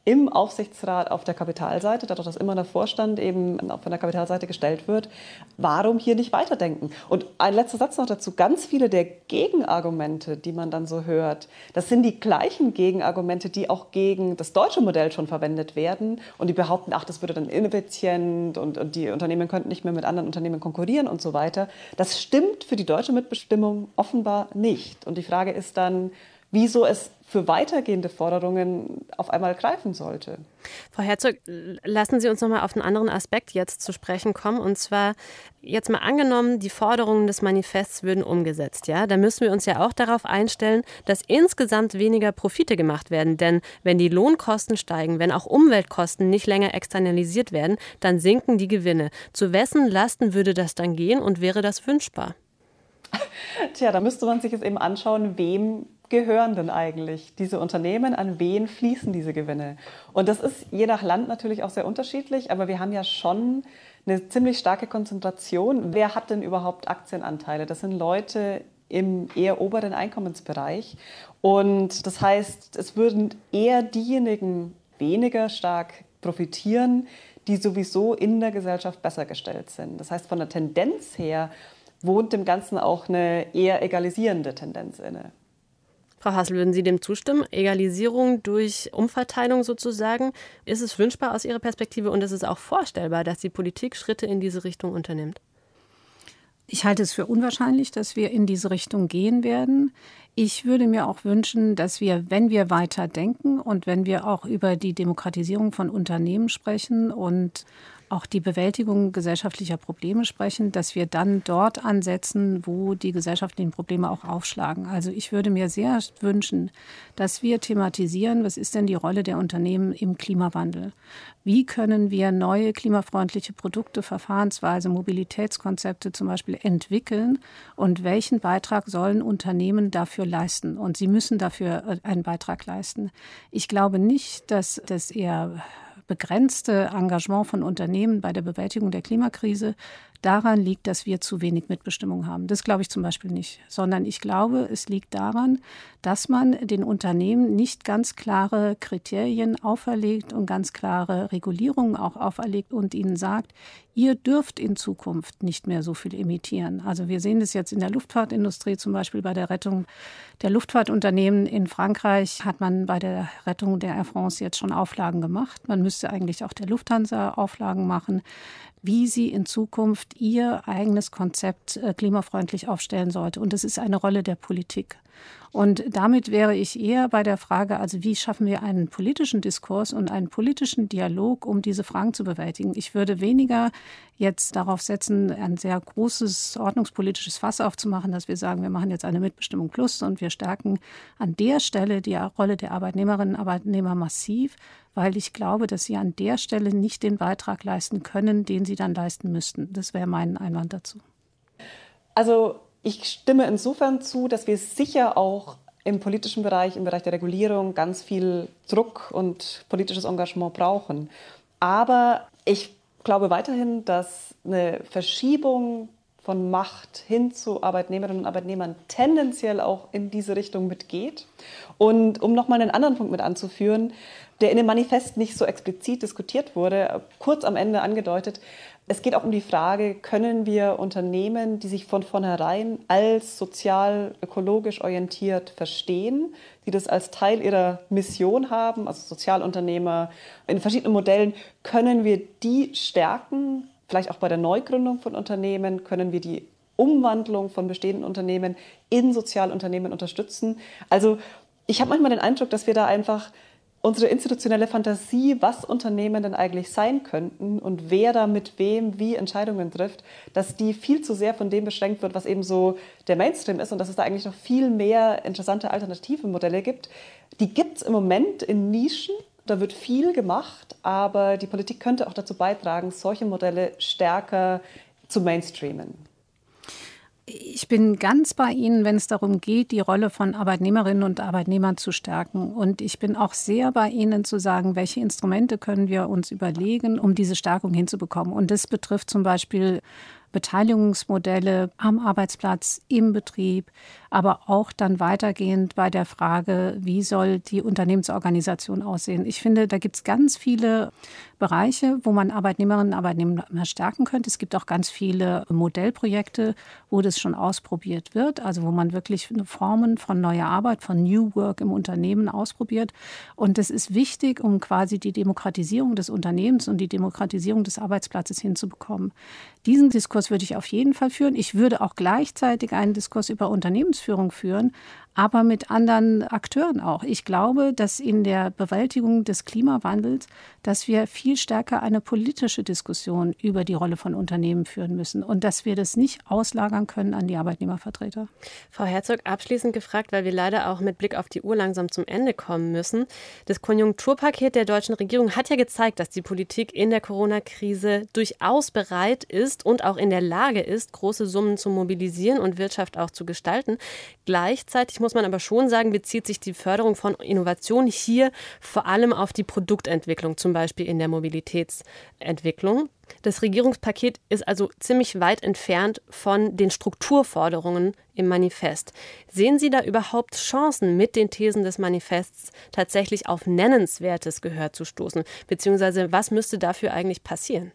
im Aufsichtsrat auf der Kapitalseite, dadurch, dass immer der Vorstand eben von der Kapitalseite gestellt wird, warum hier nicht weiterdenken? Und ein letzter Satz noch dazu. Ganz viele der Gegenargumente, die man dann so hört, das sind die gleichen Gegenargumente, die auch gegen das deutsche Modell schon verwendet werden. Und die behaupten, ach, das würde dann ineffizient und, und die Unternehmen könnten nicht mehr mit anderen Unternehmen konkurrieren und so weiter. Das stimmt für die deutsche Mitbestimmung offenbar nicht. Und die Frage ist dann, wieso es für weitergehende Forderungen auf einmal greifen sollte. Frau Herzog, lassen Sie uns noch mal auf einen anderen Aspekt jetzt zu sprechen kommen. Und zwar jetzt mal angenommen, die Forderungen des Manifests würden umgesetzt. Ja, da müssen wir uns ja auch darauf einstellen, dass insgesamt weniger Profite gemacht werden. Denn wenn die Lohnkosten steigen, wenn auch Umweltkosten nicht länger externalisiert werden, dann sinken die Gewinne. Zu wessen Lasten würde das dann gehen und wäre das wünschbar? Tja, da müsste man sich jetzt eben anschauen, wem gehören denn eigentlich diese Unternehmen? An wen fließen diese Gewinne? Und das ist je nach Land natürlich auch sehr unterschiedlich, aber wir haben ja schon eine ziemlich starke Konzentration. Wer hat denn überhaupt Aktienanteile? Das sind Leute im eher oberen Einkommensbereich. Und das heißt, es würden eher diejenigen weniger stark profitieren, die sowieso in der Gesellschaft besser gestellt sind. Das heißt, von der Tendenz her wohnt dem Ganzen auch eine eher egalisierende Tendenz inne. Frau Hassel, würden Sie dem zustimmen? Egalisierung durch Umverteilung sozusagen. Ist es wünschbar aus Ihrer Perspektive und ist es auch vorstellbar, dass die Politik Schritte in diese Richtung unternimmt? Ich halte es für unwahrscheinlich, dass wir in diese Richtung gehen werden. Ich würde mir auch wünschen, dass wir, wenn wir weiter denken und wenn wir auch über die Demokratisierung von Unternehmen sprechen und auch die Bewältigung gesellschaftlicher Probleme sprechen, dass wir dann dort ansetzen, wo die gesellschaftlichen Probleme auch aufschlagen. Also ich würde mir sehr wünschen, dass wir thematisieren, was ist denn die Rolle der Unternehmen im Klimawandel? Wie können wir neue klimafreundliche Produkte, Verfahrensweise, Mobilitätskonzepte zum Beispiel entwickeln und welchen Beitrag sollen Unternehmen dafür leisten? Und sie müssen dafür äh, einen Beitrag leisten. Ich glaube nicht, dass das eher begrenzte Engagement von Unternehmen bei der Bewältigung der Klimakrise daran liegt, dass wir zu wenig Mitbestimmung haben. Das glaube ich zum Beispiel nicht, sondern ich glaube, es liegt daran, dass man den Unternehmen nicht ganz klare Kriterien auferlegt und ganz klare Regulierungen auch auferlegt und ihnen sagt, ihr dürft in Zukunft nicht mehr so viel emittieren. Also wir sehen das jetzt in der Luftfahrtindustrie, zum Beispiel bei der Rettung der Luftfahrtunternehmen in Frankreich hat man bei der Rettung der Air France jetzt schon Auflagen gemacht. Man müsste eigentlich auch der Lufthansa Auflagen machen wie sie in Zukunft ihr eigenes Konzept äh, klimafreundlich aufstellen sollte. Und das ist eine Rolle der Politik. Und damit wäre ich eher bei der Frage, also wie schaffen wir einen politischen Diskurs und einen politischen Dialog, um diese Fragen zu bewältigen. Ich würde weniger jetzt darauf setzen, ein sehr großes ordnungspolitisches Fass aufzumachen, dass wir sagen, wir machen jetzt eine Mitbestimmung plus und wir stärken an der Stelle die Rolle der Arbeitnehmerinnen und Arbeitnehmer massiv, weil ich glaube, dass sie an der Stelle nicht den Beitrag leisten können, den sie dann leisten müssten. Das wäre mein Einwand dazu. Also ich stimme insofern zu, dass wir sicher auch im politischen Bereich, im Bereich der Regulierung ganz viel Druck und politisches Engagement brauchen. Aber ich glaube weiterhin, dass eine Verschiebung von Macht hin zu Arbeitnehmerinnen und Arbeitnehmern tendenziell auch in diese Richtung mitgeht. Und um nochmal einen anderen Punkt mit anzuführen, der in dem Manifest nicht so explizit diskutiert wurde, kurz am Ende angedeutet, es geht auch um die Frage, können wir Unternehmen, die sich von vornherein als sozial, ökologisch orientiert verstehen, die das als Teil ihrer Mission haben, also Sozialunternehmer in verschiedenen Modellen, können wir die stärken, vielleicht auch bei der Neugründung von Unternehmen, können wir die Umwandlung von bestehenden Unternehmen in Sozialunternehmen unterstützen. Also ich habe manchmal den Eindruck, dass wir da einfach unsere institutionelle Fantasie, was Unternehmen denn eigentlich sein könnten und wer da mit wem wie Entscheidungen trifft, dass die viel zu sehr von dem beschränkt wird, was eben so der Mainstream ist und dass es da eigentlich noch viel mehr interessante alternative Modelle gibt. Die gibt es im Moment in Nischen, da wird viel gemacht, aber die Politik könnte auch dazu beitragen, solche Modelle stärker zu mainstreamen. Ich bin ganz bei Ihnen, wenn es darum geht, die Rolle von Arbeitnehmerinnen und Arbeitnehmern zu stärken. Und ich bin auch sehr bei Ihnen zu sagen, welche Instrumente können wir uns überlegen, um diese Stärkung hinzubekommen. Und das betrifft zum Beispiel Beteiligungsmodelle am Arbeitsplatz, im Betrieb, aber auch dann weitergehend bei der Frage, wie soll die Unternehmensorganisation aussehen. Ich finde, da gibt es ganz viele Bereiche, wo man Arbeitnehmerinnen und Arbeitnehmer stärken könnte. Es gibt auch ganz viele Modellprojekte, wo das schon ausprobiert wird, also wo man wirklich Formen von neuer Arbeit, von New Work im Unternehmen ausprobiert. Und das ist wichtig, um quasi die Demokratisierung des Unternehmens und die Demokratisierung des Arbeitsplatzes hinzubekommen. Diesen Diskurs würde ich auf jeden Fall führen. Ich würde auch gleichzeitig einen Diskurs über Unternehmensführung führen, aber mit anderen Akteuren auch. Ich glaube, dass in der Bewältigung des Klimawandels, dass wir viel stärker eine politische Diskussion über die Rolle von Unternehmen führen müssen und dass wir das nicht auslagern können an die Arbeitnehmervertreter. Frau Herzog, abschließend gefragt, weil wir leider auch mit Blick auf die Uhr langsam zum Ende kommen müssen. Das Konjunkturpaket der deutschen Regierung hat ja gezeigt, dass die Politik in der Corona-Krise durchaus bereit ist und auch in der Lage ist, große Summen zu mobilisieren und Wirtschaft auch zu gestalten. Gleichzeitig muss man aber schon sagen, bezieht sich die Förderung von Innovation hier vor allem auf die Produktentwicklung, zum Beispiel in der Mobilitätsentwicklung. Das Regierungspaket ist also ziemlich weit entfernt von den Strukturforderungen im Manifest. Sehen Sie da überhaupt Chancen, mit den Thesen des Manifests tatsächlich auf nennenswertes Gehör zu stoßen? Beziehungsweise was müsste dafür eigentlich passieren?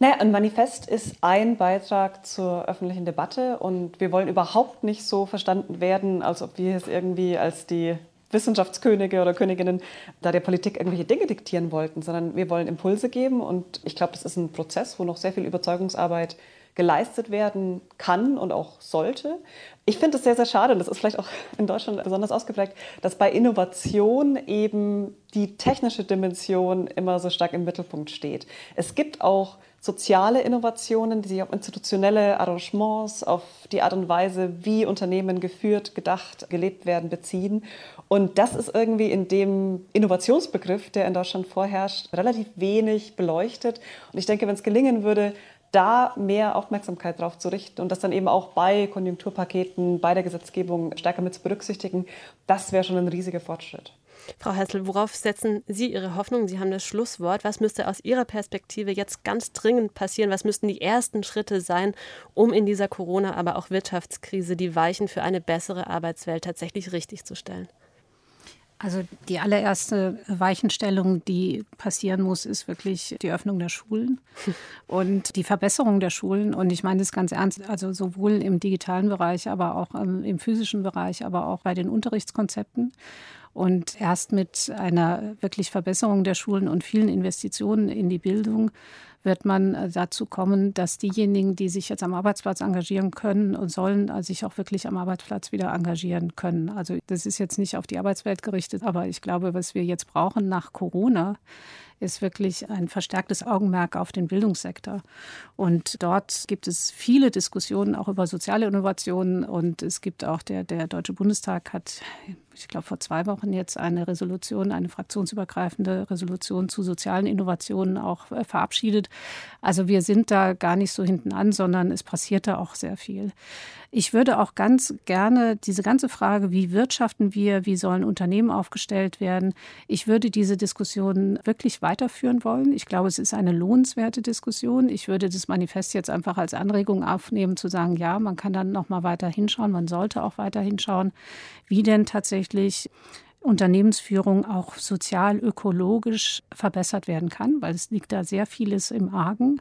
Naja, ein Manifest ist ein Beitrag zur öffentlichen Debatte und wir wollen überhaupt nicht so verstanden werden, als ob wir es irgendwie als die Wissenschaftskönige oder Königinnen da der Politik irgendwelche Dinge diktieren wollten, sondern wir wollen Impulse geben und ich glaube, das ist ein Prozess, wo noch sehr viel Überzeugungsarbeit geleistet werden kann und auch sollte. Ich finde es sehr, sehr schade, und das ist vielleicht auch in Deutschland besonders ausgeprägt, dass bei Innovation eben die technische Dimension immer so stark im Mittelpunkt steht. Es gibt auch soziale Innovationen, die sich auf institutionelle Arrangements, auf die Art und Weise, wie Unternehmen geführt, gedacht, gelebt werden, beziehen. Und das ist irgendwie in dem Innovationsbegriff, der in Deutschland vorherrscht, relativ wenig beleuchtet. Und ich denke, wenn es gelingen würde, da mehr Aufmerksamkeit drauf zu richten und das dann eben auch bei Konjunkturpaketen, bei der Gesetzgebung stärker mit zu berücksichtigen, das wäre schon ein riesiger Fortschritt. Frau Hessel, worauf setzen Sie Ihre Hoffnung? Sie haben das Schlusswort. Was müsste aus Ihrer Perspektive jetzt ganz dringend passieren? Was müssten die ersten Schritte sein, um in dieser Corona-, aber auch Wirtschaftskrise die Weichen für eine bessere Arbeitswelt tatsächlich richtig zu stellen? Also die allererste Weichenstellung, die passieren muss, ist wirklich die Öffnung der Schulen und die Verbesserung der Schulen. Und ich meine das ganz ernst, also sowohl im digitalen Bereich, aber auch im physischen Bereich, aber auch bei den Unterrichtskonzepten. Und erst mit einer wirklich Verbesserung der Schulen und vielen Investitionen in die Bildung wird man äh, dazu kommen, dass diejenigen, die sich jetzt am Arbeitsplatz engagieren können und sollen, äh, sich auch wirklich am Arbeitsplatz wieder engagieren können. Also das ist jetzt nicht auf die Arbeitswelt gerichtet, aber ich glaube, was wir jetzt brauchen nach Corona, ist wirklich ein verstärktes Augenmerk auf den Bildungssektor. Und dort gibt es viele Diskussionen auch über soziale Innovationen. Und es gibt auch, der, der Deutsche Bundestag hat, ich glaube, vor zwei Wochen jetzt eine Resolution, eine fraktionsübergreifende Resolution zu sozialen Innovationen auch äh, verabschiedet. Also wir sind da gar nicht so hinten an, sondern es passiert da auch sehr viel. Ich würde auch ganz gerne diese ganze Frage, wie wirtschaften wir, wie sollen Unternehmen aufgestellt werden, ich würde diese Diskussion wirklich weiterführen wollen. Ich glaube, es ist eine lohnenswerte Diskussion. Ich würde das Manifest jetzt einfach als Anregung aufnehmen, zu sagen, ja, man kann dann noch mal weiter hinschauen, man sollte auch weiter hinschauen, wie denn tatsächlich Unternehmensführung auch sozial, ökologisch verbessert werden kann, weil es liegt da sehr vieles im Argen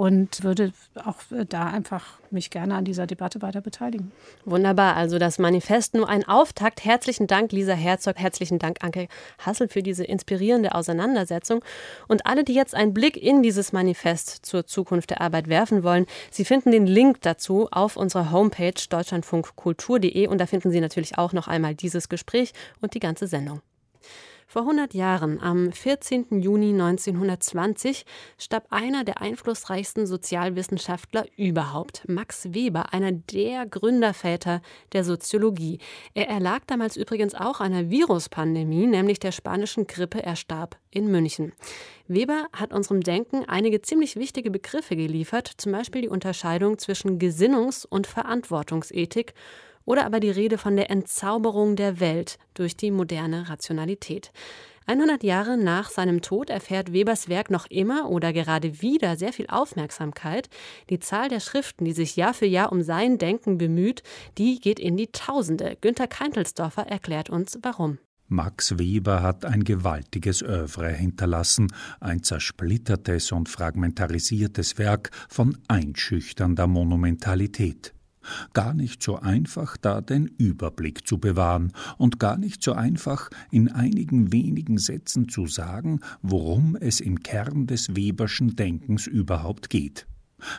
und würde auch äh, da einfach mich gerne an dieser Debatte weiter beteiligen. Wunderbar, also das Manifest nur ein Auftakt. Herzlichen Dank, Lisa Herzog, herzlichen Dank, Anke Hassel, für diese inspirierende Auseinandersetzung. Und alle, die jetzt einen Blick in dieses Manifest zur Zukunft der Arbeit werfen wollen, Sie finden den Link dazu auf unserer Homepage deutschlandfunkkultur.de und da finden Sie natürlich auch noch einmal dieses Gespräch und die ganze Sendung. Vor 100 Jahren, am 14. Juni 1920, starb einer der einflussreichsten Sozialwissenschaftler überhaupt, Max Weber, einer der Gründerväter der Soziologie. Er erlag damals übrigens auch einer Viruspandemie, nämlich der spanischen Grippe. Er starb in München. Weber hat unserem Denken einige ziemlich wichtige Begriffe geliefert, zum Beispiel die Unterscheidung zwischen Gesinnungs- und Verantwortungsethik oder aber die Rede von der Entzauberung der Welt durch die moderne Rationalität. 100 Jahre nach seinem Tod erfährt Webers Werk noch immer oder gerade wieder sehr viel Aufmerksamkeit. Die Zahl der Schriften, die sich Jahr für Jahr um sein Denken bemüht, die geht in die Tausende. Günter Keintelsdorfer erklärt uns, warum. Max Weber hat ein gewaltiges Övre hinterlassen, ein zersplittertes und fragmentarisiertes Werk von einschüchternder Monumentalität. Gar nicht so einfach, da den Überblick zu bewahren und gar nicht so einfach, in einigen wenigen Sätzen zu sagen, worum es im Kern des Weberschen Denkens überhaupt geht.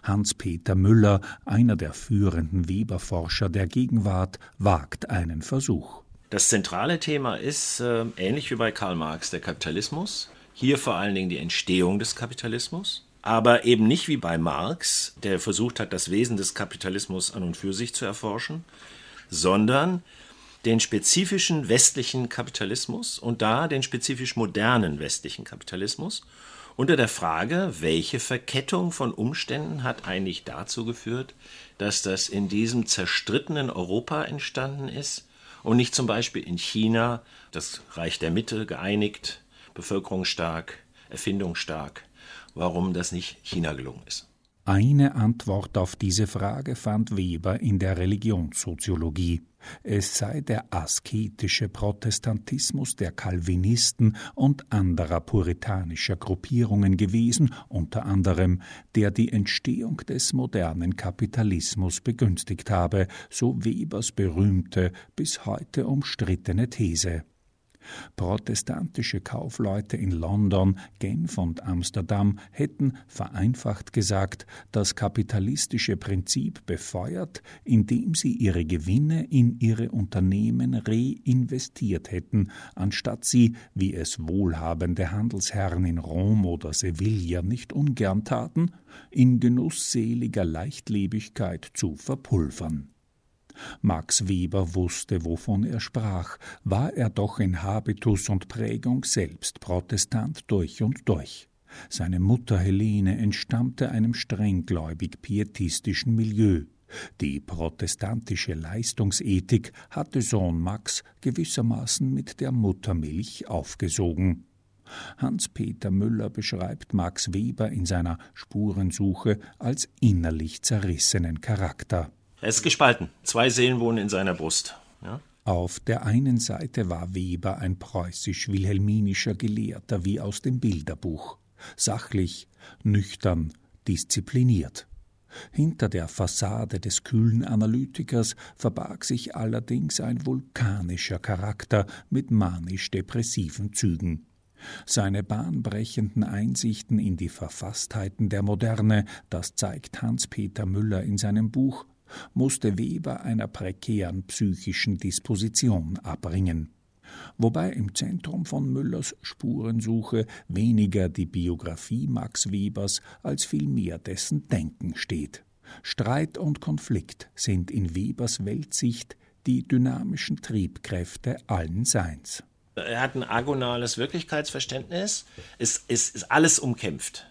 Hans-Peter Müller, einer der führenden Weberforscher der Gegenwart, wagt einen Versuch. Das zentrale Thema ist, äh, ähnlich wie bei Karl Marx, der Kapitalismus. Hier vor allen Dingen die Entstehung des Kapitalismus aber eben nicht wie bei Marx, der versucht hat, das Wesen des Kapitalismus an und für sich zu erforschen, sondern den spezifischen westlichen Kapitalismus und da den spezifisch modernen westlichen Kapitalismus unter der Frage, welche Verkettung von Umständen hat eigentlich dazu geführt, dass das in diesem zerstrittenen Europa entstanden ist und nicht zum Beispiel in China, das Reich der Mitte, geeinigt, bevölkerungsstark, erfindungsstark, warum das nicht China gelungen ist. Eine Antwort auf diese Frage fand Weber in der Religionssoziologie. Es sei der asketische Protestantismus der Calvinisten und anderer puritanischer Gruppierungen gewesen, unter anderem, der die Entstehung des modernen Kapitalismus begünstigt habe, so Webers berühmte, bis heute umstrittene These. Protestantische Kaufleute in London, Genf und Amsterdam hätten, vereinfacht gesagt, das kapitalistische Prinzip befeuert, indem sie ihre Gewinne in ihre Unternehmen reinvestiert hätten, anstatt sie, wie es wohlhabende Handelsherren in Rom oder Sevilla nicht ungern taten, in genussseliger Leichtlebigkeit zu verpulvern. Max Weber wusste, wovon er sprach, war er doch in Habitus und Prägung selbst Protestant durch und durch. Seine Mutter Helene entstammte einem strenggläubig pietistischen Milieu. Die protestantische Leistungsethik hatte Sohn Max gewissermaßen mit der Muttermilch aufgesogen. Hans-Peter Müller beschreibt Max Weber in seiner Spurensuche als innerlich zerrissenen Charakter. Er ist gespalten. Zwei Seelen wohnen in seiner Brust. Ja? Auf der einen Seite war Weber ein preußisch-wilhelminischer Gelehrter wie aus dem Bilderbuch. Sachlich, nüchtern, diszipliniert. Hinter der Fassade des kühlen Analytikers verbarg sich allerdings ein vulkanischer Charakter mit manisch-depressiven Zügen. Seine bahnbrechenden Einsichten in die Verfasstheiten der Moderne, das zeigt Hans-Peter Müller in seinem Buch, musste Weber einer prekären psychischen Disposition abringen. Wobei im Zentrum von Müllers Spurensuche weniger die Biografie Max Webers als vielmehr dessen Denken steht. Streit und Konflikt sind in Webers Weltsicht die dynamischen Triebkräfte allen Seins. Er hat ein agonales Wirklichkeitsverständnis. Es, es ist alles umkämpft.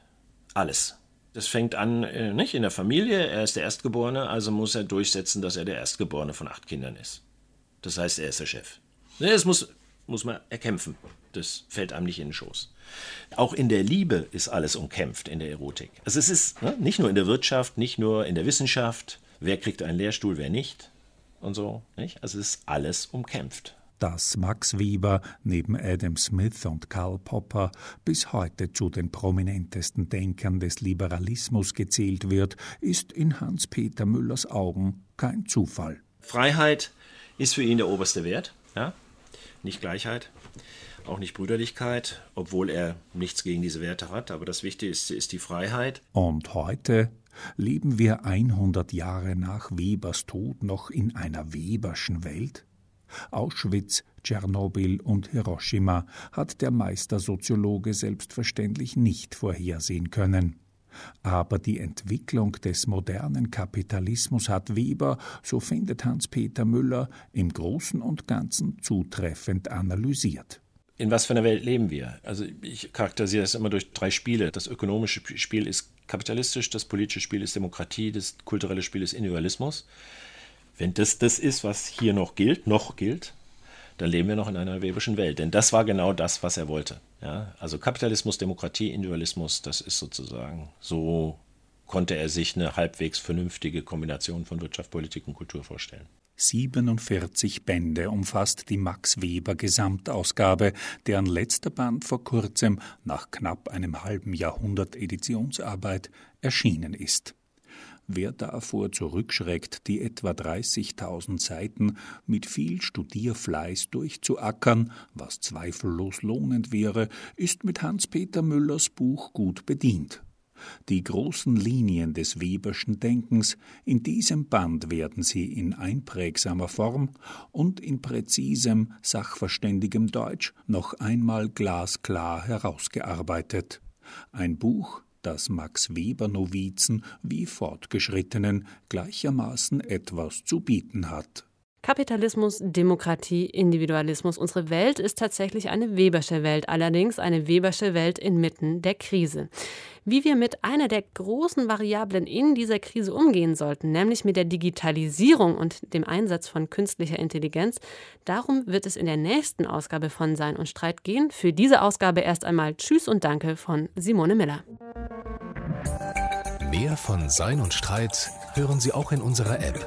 Alles. Das fängt an, äh, nicht in der Familie. Er ist der Erstgeborene, also muss er durchsetzen, dass er der Erstgeborene von acht Kindern ist. Das heißt, er ist der Chef. Es muss, muss man erkämpfen. Das fällt einem nicht in den Schoß. Auch in der Liebe ist alles umkämpft in der Erotik. Also es ist ne, nicht nur in der Wirtschaft, nicht nur in der Wissenschaft, wer kriegt einen Lehrstuhl, wer nicht und so. Nicht? Also es ist alles umkämpft. Dass Max Weber neben Adam Smith und Karl Popper bis heute zu den prominentesten Denkern des Liberalismus gezählt wird, ist in Hans-Peter Müllers Augen kein Zufall. Freiheit ist für ihn der oberste Wert, ja? nicht Gleichheit, auch nicht Brüderlichkeit, obwohl er nichts gegen diese Werte hat, aber das Wichtigste ist die Freiheit. Und heute leben wir 100 Jahre nach Webers Tod noch in einer Weberschen Welt? Auschwitz, Tschernobyl und Hiroshima hat der Meistersoziologe selbstverständlich nicht vorhersehen können. Aber die Entwicklung des modernen Kapitalismus hat Weber, so findet Hans-Peter Müller, im Großen und Ganzen zutreffend analysiert. In was für einer Welt leben wir? Also ich charakterisiere das immer durch drei Spiele. Das ökonomische Spiel ist kapitalistisch, das politische Spiel ist Demokratie, das kulturelle Spiel ist Individualismus. Wenn das das ist, was hier noch gilt, noch gilt, dann leben wir noch in einer weberschen Welt. Denn das war genau das, was er wollte. Ja? Also Kapitalismus, Demokratie, Individualismus, das ist sozusagen, so konnte er sich eine halbwegs vernünftige Kombination von Wirtschaft, Politik und Kultur vorstellen. 47 Bände umfasst die Max Weber Gesamtausgabe, deren letzter Band vor kurzem nach knapp einem halben Jahrhundert Editionsarbeit erschienen ist. Wer davor zurückschreckt, die etwa 30.000 Seiten mit viel Studierfleiß durchzuackern, was zweifellos lohnend wäre, ist mit Hans-Peter Müllers Buch gut bedient. Die großen Linien des Weberschen Denkens, in diesem Band werden sie in einprägsamer Form und in präzisem, sachverständigem Deutsch noch einmal glasklar herausgearbeitet. Ein Buch, dass Max Weber Novizen wie Fortgeschrittenen gleichermaßen etwas zu bieten hat. Kapitalismus, Demokratie, Individualismus. Unsere Welt ist tatsächlich eine Webersche Welt, allerdings eine Webersche Welt inmitten der Krise. Wie wir mit einer der großen Variablen in dieser Krise umgehen sollten, nämlich mit der Digitalisierung und dem Einsatz von künstlicher Intelligenz, darum wird es in der nächsten Ausgabe von Sein und Streit gehen. Für diese Ausgabe erst einmal Tschüss und Danke von Simone Miller. Mehr von Sein und Streit hören Sie auch in unserer App